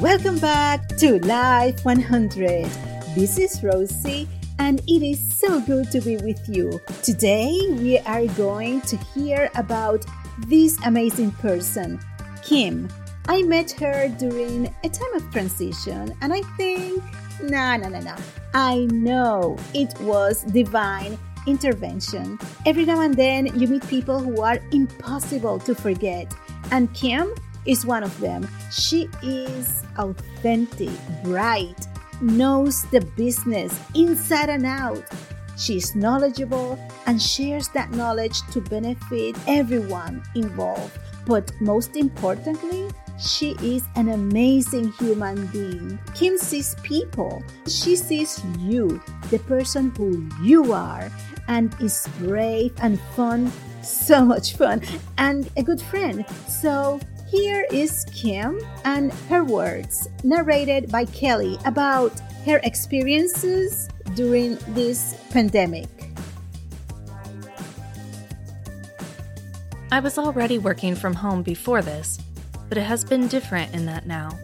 Welcome back to Life 100. This is Rosie, and it is so good to be with you. Today, we are going to hear about this amazing person, Kim. I met her during a time of transition, and I think, no, no, no, no. I know it was divine intervention. Every now and then, you meet people who are impossible to forget, and Kim is one of them. She is authentic, bright, knows the business inside and out. She is knowledgeable and shares that knowledge to benefit everyone involved. But most importantly, she is an amazing human being. Kim sees people. She sees you, the person who you are, and is brave and fun, so much fun, and a good friend. So here is Kim and her words, narrated by Kelly about her experiences during this pandemic. I was already working from home before this, but it has been different in that now.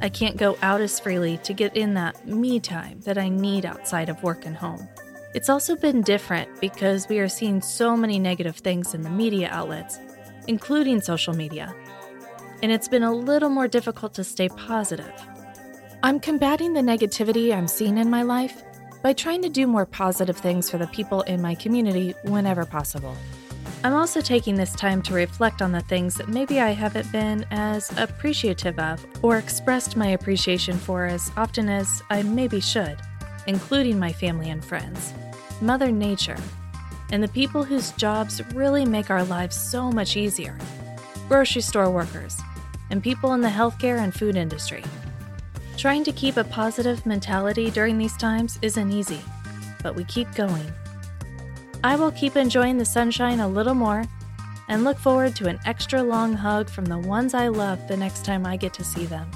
I can't go out as freely to get in that me time that I need outside of work and home. It's also been different because we are seeing so many negative things in the media outlets, including social media and it's been a little more difficult to stay positive. I'm combating the negativity I'm seeing in my life by trying to do more positive things for the people in my community whenever possible. I'm also taking this time to reflect on the things that maybe I haven't been as appreciative of or expressed my appreciation for as often as I maybe should, including my family and friends, Mother Nature, and the people whose jobs really make our lives so much easier grocery store workers, and people in the healthcare and food industry. Trying to keep a positive mentality during these times isn't easy, but we keep going. I will keep enjoying the sunshine a little more and look forward to an extra long hug from the ones I love the next time I get to see them.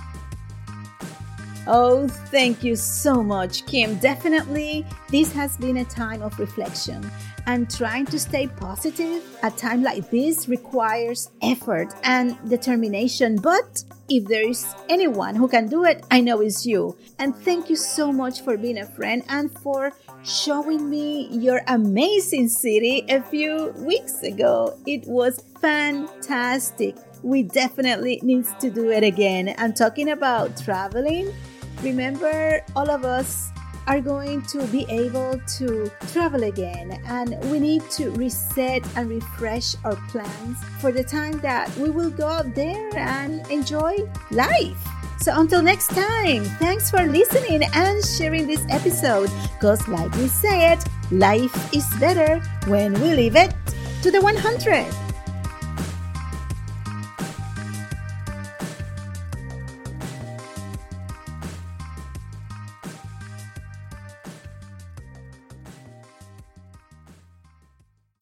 Oh, thank you so much, Kim. Definitely, this has been a time of reflection and trying to stay positive at time like this requires effort and determination. But if there is anyone who can do it, I know it's you. And thank you so much for being a friend and for showing me your amazing city a few weeks ago. It was fantastic. We definitely need to do it again. And talking about traveling, remember all of us are going to be able to travel again and we need to reset and refresh our plans for the time that we will go out there and enjoy life. So until next time, thanks for listening and sharing this episode. Because, like we said, life is better when we live it to the 100.